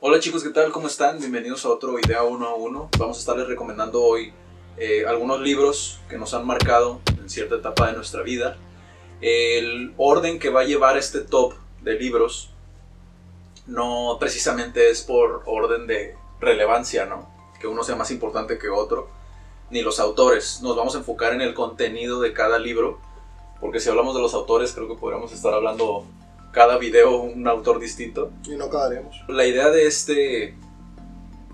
Hola chicos, ¿qué tal? ¿Cómo están? Bienvenidos a otro Idea 1 a 1. Vamos a estarles recomendando hoy eh, algunos libros que nos han marcado en cierta etapa de nuestra vida. El orden que va a llevar este top de libros no precisamente es por orden de relevancia, ¿no? Que uno sea más importante que otro, ni los autores. Nos vamos a enfocar en el contenido de cada libro, porque si hablamos de los autores creo que podríamos estar hablando cada video un autor distinto. Y no acabaremos. La idea de este,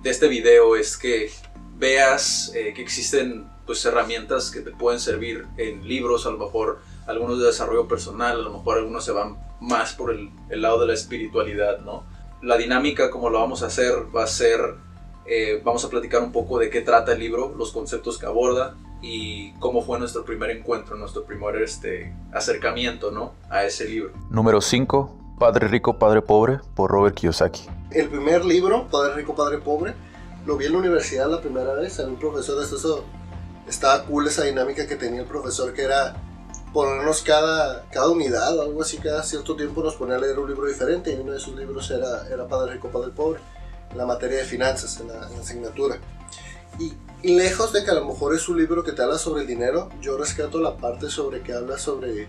de este video es que veas eh, que existen pues, herramientas que te pueden servir en libros, a lo mejor algunos de desarrollo personal, a lo mejor algunos se van más por el, el lado de la espiritualidad, ¿no? La dinámica, como lo vamos a hacer, va a ser, eh, vamos a platicar un poco de qué trata el libro, los conceptos que aborda y cómo fue nuestro primer encuentro, nuestro primer este, acercamiento, ¿no? A ese libro. Número 5, Padre Rico, Padre Pobre, por Robert Kiyosaki. El primer libro, Padre Rico, Padre Pobre, lo vi en la universidad la primera vez, en un profesor de eso, estaba cool esa dinámica que tenía el profesor que era ponernos cada, cada unidad o algo así, cada cierto tiempo nos ponía a leer un libro diferente y uno de sus libros era, era Padre Rico, Padre Pobre, la materia de finanzas, en la, en la asignatura. Y, lejos de que a lo mejor es un libro que te habla sobre el dinero, yo rescato la parte sobre que habla sobre,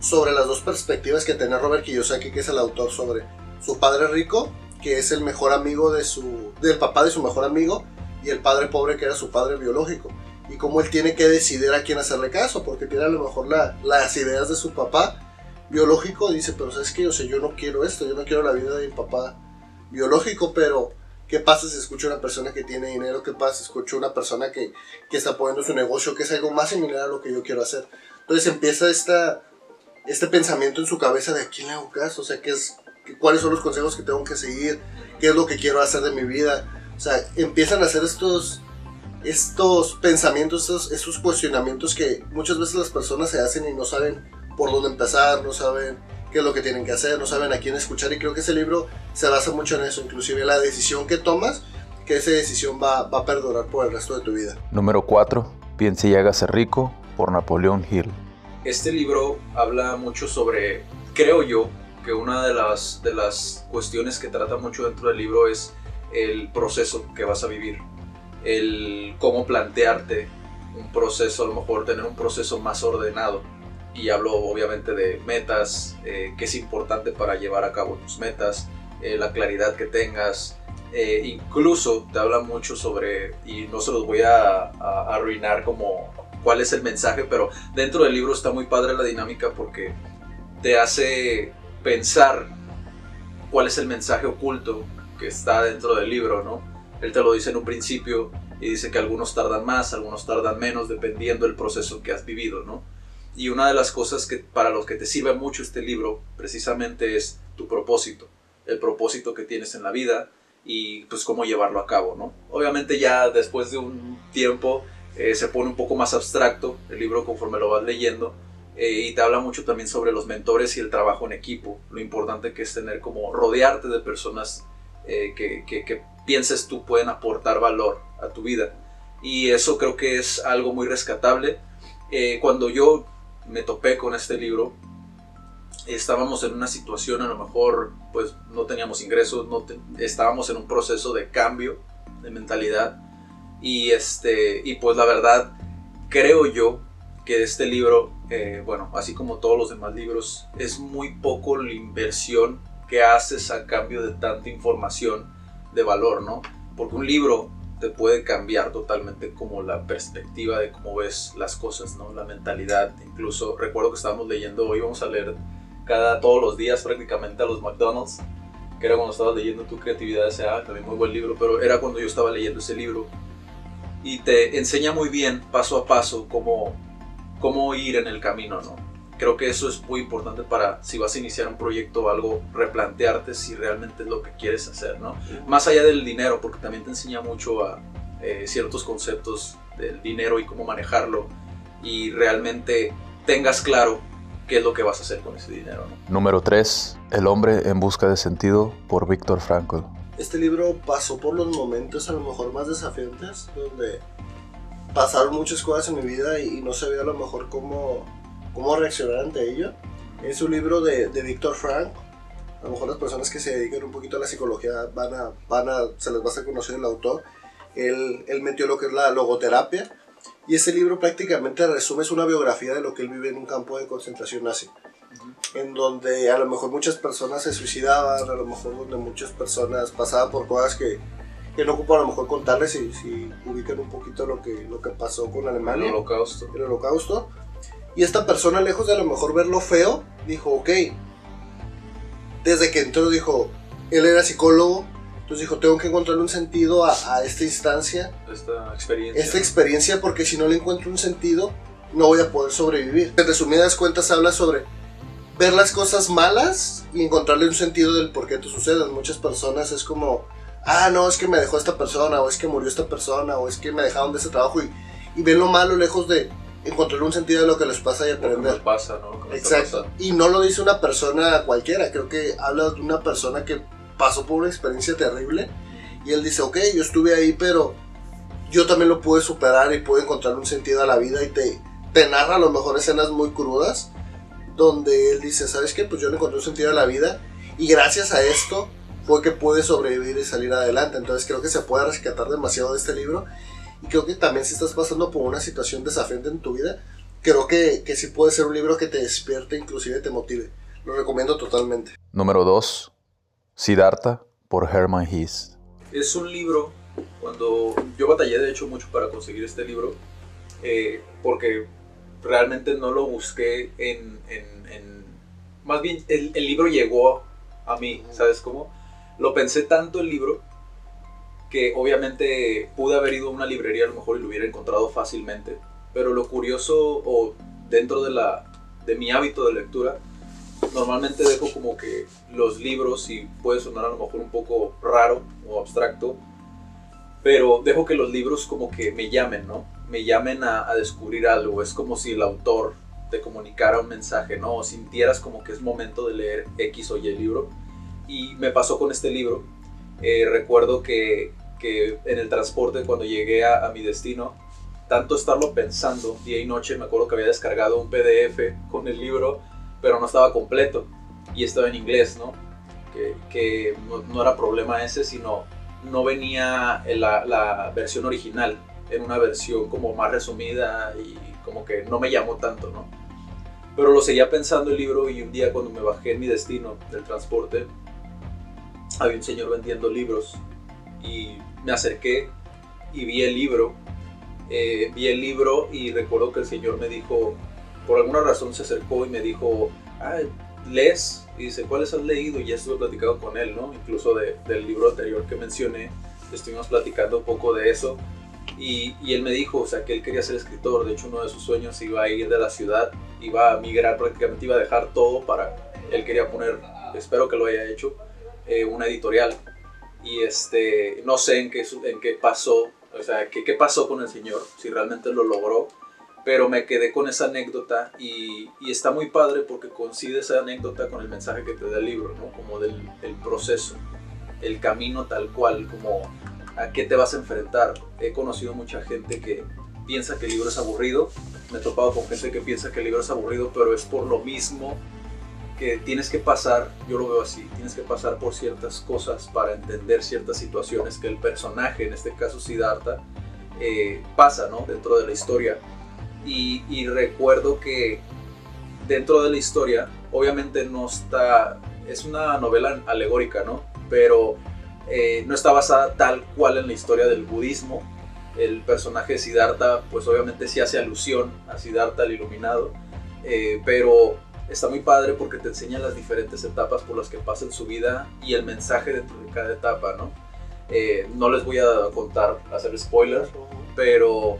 sobre las dos perspectivas que tiene Robert Kiyosaki, que es el autor, sobre su padre rico, que es el mejor amigo de su, del papá de su mejor amigo, y el padre pobre, que era su padre biológico y cómo él tiene que decidir a quién hacerle caso, porque tiene a lo mejor la, las ideas de su papá biológico, dice, pero sabes que, o sea, yo no quiero esto, yo no quiero la vida de mi papá biológico, pero ¿qué pasa si escucho una persona que tiene dinero? ¿Qué pasa si escucho una persona que, que está poniendo su negocio, que es algo más similar a lo que yo quiero hacer? Entonces empieza esta, este pensamiento en su cabeza de a quién le hago caso, o sea, ¿qué es, cuáles son los consejos que tengo que seguir, qué es lo que quiero hacer de mi vida. O sea, empiezan a hacer estos, estos pensamientos, estos, estos, cuestionamientos que muchas veces las personas se hacen y no saben por dónde empezar, no saben qué es lo que tienen que hacer, no saben a quién escuchar y creo que ese libro se basa mucho en eso, inclusive la decisión que tomas, que esa decisión va, va a perdurar por el resto de tu vida. Número 4. Piense y hágase rico por Napoleón Hill. Este libro habla mucho sobre, creo yo, que una de las, de las cuestiones que trata mucho dentro del libro es el proceso que vas a vivir el cómo plantearte un proceso, a lo mejor tener un proceso más ordenado. Y hablo obviamente de metas, eh, que es importante para llevar a cabo tus metas, eh, la claridad que tengas. Eh, incluso te habla mucho sobre, y no se los voy a, a, arruinar como cuál es el mensaje, pero dentro del libro está muy padre la dinámica porque te hace pensar cuál es el mensaje oculto que está dentro del libro, ¿no? Él te lo dice en un principio y dice que algunos tardan más, algunos tardan menos, dependiendo del proceso que has vivido, ¿no? Y una de las cosas que para los que te sirve mucho este libro precisamente es tu propósito, el propósito que tienes en la vida y pues cómo llevarlo a cabo, ¿no? Obviamente ya después de un tiempo eh, se pone un poco más abstracto el libro conforme lo vas leyendo eh, y te habla mucho también sobre los mentores y el trabajo en equipo, lo importante que es tener como rodearte de personas eh, que, que, que pienses tú pueden aportar valor a tu vida. Y eso creo que es algo muy rescatable. Eh, cuando yo me topé con este libro, estábamos en una situación, a lo mejor pues no teníamos ingresos, no te, estábamos en un proceso de cambio de mentalidad. Y, este, y pues la verdad, creo yo que este libro, eh, bueno, así como todos los demás libros, es muy poco la inversión que haces a cambio de tanta información de valor, ¿no? Porque un libro te puede cambiar totalmente como la perspectiva de cómo ves las cosas, ¿no? La mentalidad. Incluso recuerdo que estábamos leyendo, hoy vamos a leer cada, todos los días prácticamente a los McDonald's, que era cuando estabas leyendo tu creatividad S.A., también muy buen libro, pero era cuando yo estaba leyendo ese libro. Y te enseña muy bien, paso a paso, cómo, cómo ir en el camino, ¿no? Creo que eso es muy importante para si vas a iniciar un proyecto o algo, replantearte si realmente es lo que quieres hacer, ¿no? Más allá del dinero, porque también te enseña mucho a eh, ciertos conceptos del dinero y cómo manejarlo y realmente tengas claro qué es lo que vas a hacer con ese dinero. ¿no? Número 3. El hombre en busca de sentido por Víctor Frankl. Este libro pasó por los momentos a lo mejor más desafiantes, donde pasaron muchas cosas en mi vida y, y no sabía a lo mejor cómo, cómo reaccionar ante ello. Es un libro de, de Víctor Frank. A lo mejor las personas que se dedican un poquito a la psicología van a, van a, se les va a hacer conocer el autor. Él, él metió lo que es la logoterapia. Y ese libro prácticamente resume es una biografía de lo que él vive en un campo de concentración nazi. En donde a lo mejor muchas personas se suicidaban, a lo mejor donde muchas personas pasaban por cosas que, que no ocupo a lo mejor contarles si, si ubican un poquito lo que, lo que pasó con Alemania. El holocausto. El holocausto. Y esta persona, lejos de a lo mejor verlo feo, dijo, ok. Desde que entró, dijo, él era psicólogo, entonces dijo, tengo que encontrarle un sentido a, a esta instancia, Esta experiencia. esta experiencia, porque si no le encuentro un sentido, no voy a poder sobrevivir. En resumidas cuentas, habla sobre ver las cosas malas y encontrarle un sentido del por qué te suceden. Muchas personas es como, ah, no, es que me dejó esta persona, o es que murió esta persona, o es que me dejaron de ese trabajo, y, y ven lo malo lejos de encontrar un sentido de lo que les pasa y aprender. nos pasa, ¿no? Lo que nos está Exacto. Y no lo dice una persona cualquiera, creo que habla de una persona que pasó por una experiencia terrible y él dice, ok, yo estuve ahí, pero yo también lo pude superar y pude encontrar un sentido a la vida y te, te narra a lo mejor escenas muy crudas donde él dice, ¿sabes qué? Pues yo le encontré un sentido a la vida y gracias a esto fue que pude sobrevivir y salir adelante. Entonces creo que se puede rescatar demasiado de este libro y creo que también si estás pasando por una situación desafiante en tu vida, creo que, que sí puede ser un libro que te despierte, inclusive te motive. Lo recomiendo totalmente. Número 2. Siddhartha por Herman Hesse. Es un libro, cuando yo batallé de hecho mucho para conseguir este libro, eh, porque realmente no lo busqué en... en- en- más bien, el, el libro llegó a mí, ¿sabes cómo? Lo pensé tanto el libro que obviamente pude haber ido a una librería a lo mejor y lo hubiera encontrado fácilmente, pero lo curioso o dentro de, la, de mi hábito de lectura, normalmente dejo como que los libros, y puede sonar a lo mejor un poco raro o abstracto, pero dejo que los libros como que me llamen, ¿no? Me llamen a, descubrir algo. Es como si el autor te comunicara un mensaje, ¿no? O sintieras como que es momento de leer X o Y libro. Y me pasó con este libro. Eh, recuerdo que, que en el transporte cuando llegué a, a mi destino, tanto estarlo pensando día y noche, me acuerdo que había descargado un PDF con el libro, pero no estaba completo y estaba en inglés, ¿no? Que, que no, no era problema ese, sino no venía en la, la versión original, en una versión como más resumida y como que no me llamó tanto, ¿no? Pero lo seguía pensando el libro y un día cuando me bajé en mi destino del transporte, había un señor vendiendo libros y me acerqué y vi el libro. eh, vi el libro y recuerdo que el señor me dijo, por alguna razón se acercó y me dijo, ah, ¿lees? Y dice, ¿cuáles has leído? Y ya estuve platicando con él, ¿no? Incluso de- del libro anterior que mencioné, estuvimos platicando un poco de eso. Y, y él me dijo, o sea, que él quería ser escritor. De hecho, uno de sus sueños iba a ir de la ciudad, iba a migrar prácticamente, iba a dejar todo para. Él quería poner, espero que lo haya hecho, eh, una editorial. Y este, no sé en qué, en qué pasó, o sea, qué, qué pasó con el señor, si realmente lo logró. Pero me quedé con esa anécdota y, y está muy padre porque coincide esa anécdota con el mensaje que te da el libro, ¿no? Como del el proceso, el camino tal cual, como a qué te vas a enfrentar. He conocido mucha gente que piensa que el libro es aburrido. Me he topado con gente que piensa que el libro es aburrido, pero es por lo mismo que tienes que pasar, yo lo veo así, tienes que pasar por ciertas cosas para entender ciertas situaciones que el personaje, en este caso Siddhartha, eh, pasa ¿no? dentro de la historia. Y, y recuerdo que dentro de la historia, obviamente no está, es una novela alegórica, ¿no? Pero eh, no está basada tal cual en la historia del budismo. El personaje de Siddhartha, pues obviamente sí hace alusión a Siddhartha el iluminado, eh, pero está muy padre porque te enseña las diferentes etapas por las que pasa en su vida y el mensaje dentro de cada etapa, ¿no? Eh, no les voy a contar, hacer spoilers, pero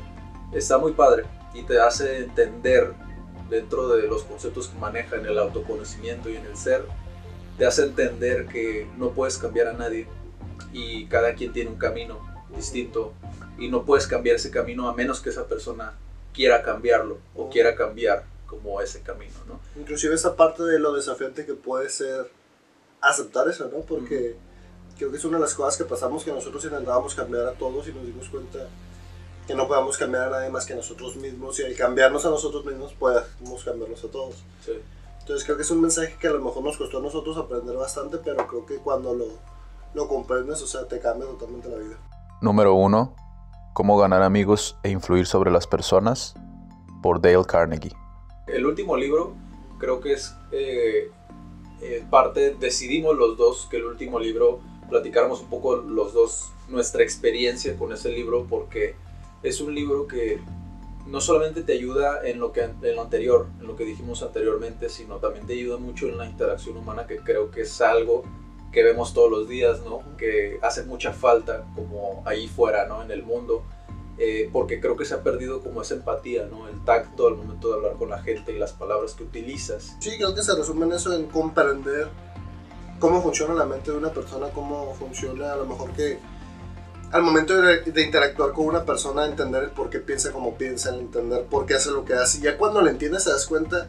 está muy padre y te hace entender dentro de los conceptos que maneja en el autoconocimiento y en el ser, te hace entender que no puedes cambiar a nadie y cada quien tiene un camino distinto y no puedes cambiar ese camino a menos que esa persona quiera cambiarlo o quiera cambiar como ese camino, ¿no? Inclusive esa parte de lo desafiante que puede ser aceptar eso, ¿no? Porque creo que es una de las cosas que pasamos que nosotros intentábamos cambiar a todos y nos dimos cuenta que no podemos cambiar a nadie más que a nosotros mismos y al cambiarnos a nosotros mismos podemos cambiarnos a todos. Sí. Entonces creo que es un mensaje que a lo mejor nos costó a nosotros aprender bastante, pero creo que cuando lo, lo comprendes, o sea, te cambia totalmente la vida. Número 1. Cómo ganar amigos e influir sobre las personas por Dale Carnegie. El último libro creo que es eh, eh, parte, decidimos los dos que el último libro platicáramos un poco los dos nuestra experiencia con ese libro porque es un libro que no solamente te ayuda en lo, que, en lo anterior, en lo que dijimos anteriormente, sino también te ayuda mucho en la interacción humana, que creo que es algo que vemos todos los días, ¿no? Que hace mucha falta como ahí fuera, ¿no? En el mundo, eh, porque creo que se ha perdido como esa empatía, ¿no? El tacto al momento de hablar con la gente y las palabras que utilizas. Sí, creo que se resume en eso, en comprender cómo funciona la mente de una persona, cómo funciona a lo mejor que al momento de, interactuar con una persona, entender el por qué piensa como piensa, entender por qué hace lo que hace. Ya cuando lo entiendes, te das cuenta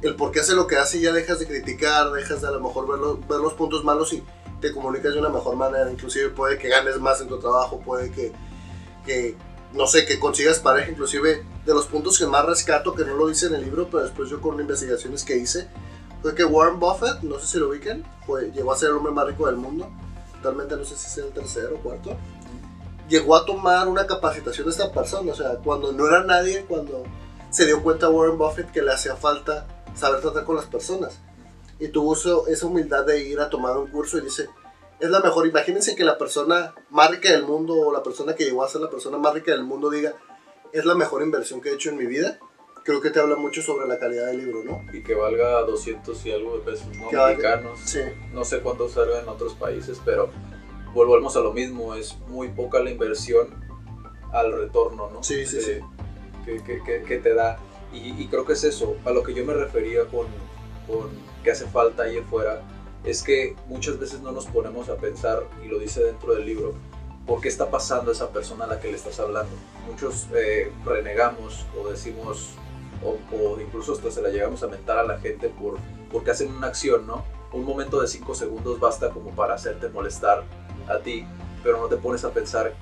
el por qué hace lo que hace y ya dejas de criticar, dejas de a lo mejor ver los, ver los puntos malos y te comunicas de una mejor manera. Inclusive puede que ganes más en tu trabajo, puede que, que no sé, que consigas pareja. Inclusive de los puntos que más rescato, que no lo dice en el libro, pero después yo con investigaciones que hice, fue que Warren Buffett, no sé si lo ubiquen, fue, llegó a ser el hombre más rico del mundo actualmente no sé si es el tercero o cuarto, llegó a tomar una capacitación de esta persona, o sea, cuando no era nadie, cuando se dio cuenta Warren Buffett que le hacía falta saber tratar con las personas. Y tuvo esa humildad de ir a tomar un curso y dice, es la mejor, imagínense que la persona más rica del mundo o la persona que llegó a ser la persona más rica del mundo diga, es la mejor inversión que he hecho en mi vida creo que te habla mucho sobre la calidad del libro, ¿no? Y que valga 200 y algo de pesos, ¿no? Mexicanos. Sí. No sé cuánto salga en otros países, pero volvemos a lo mismo, es muy poca la inversión al retorno, ¿no? Sí, sí, sí. Que, que, que, te da. Y, y, creo que es eso, a lo que yo me refería con, con que hace falta ahí afuera, es que muchas veces no nos ponemos a pensar, y lo dice dentro del libro, por qué está pasando esa persona a la que le estás hablando. Muchos eh, renegamos o decimos, o, incluso hasta se la llegamos a mentar a la gente por, porque hacen una acción, ¿no? Un momento de 5 segundos basta como para hacerte molestar a ti, pero no te pones a pensar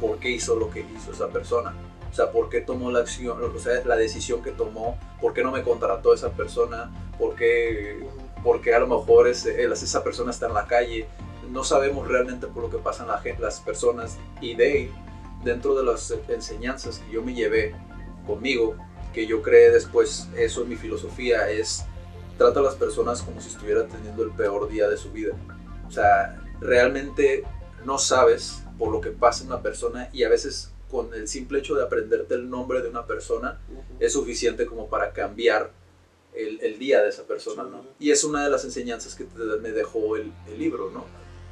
por qué hizo lo que hizo esa persona. O sea, por qué tomó la acción, o sea, la decisión que tomó, por qué no me contrató esa persona, por qué, a lo mejor esa persona está en la calle. No sabemos realmente por lo que pasan la gente, las personas. Y de dentro de las enseñanzas que yo me llevé conmigo, que yo creé después, eso en mi filosofía, es trata a las personas como si estuvieran teniendo el peor día de su vida. O sea, realmente no sabes por lo que pasa en una persona y a veces con el simple hecho de aprenderte el nombre de una persona es suficiente como para cambiar el, el día de esa persona, ¿no? Y es una de las enseñanzas que me dejó el, el, libro, ¿no?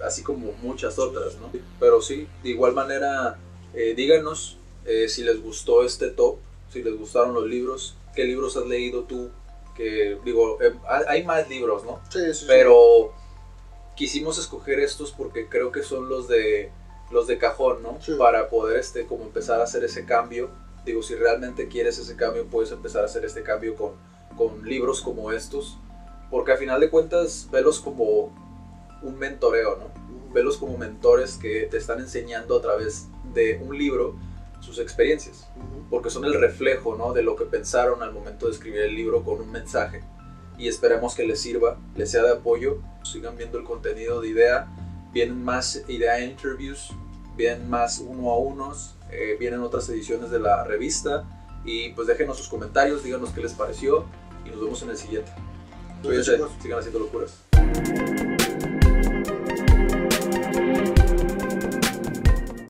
Así como muchas otras, ¿no? Pero sí, de igual manera, eh, díganos eh, si les gustó este top si les gustaron los libros. ¿Qué libros has leído tú? Que digo, eh, hay más libros, ¿no? Sí, sí. Pero quisimos escoger estos porque creo que son los de los de cajón, ¿no? Para poder este como empezar a hacer ese cambio. Digo, si realmente quieres ese cambio, puedes empezar a hacer este cambio con, con libros como estos. Porque a final de cuentas, velos como un mentoreo, ¿no? Velos como mentores que te están enseñando a través de un libro sus experiencias, porque son el reflejo ¿no? de lo que pensaron al momento de escribir el libro con un mensaje. Y esperemos que les sirva, les sea de apoyo, sigan viendo el contenido de idea, vienen más idea interviews, vienen más uno a unos, eh, vienen otras ediciones de la revista y pues déjenos sus comentarios, díganos qué les pareció y nos vemos en el siguiente. Cuídense, sigan haciendo locuras.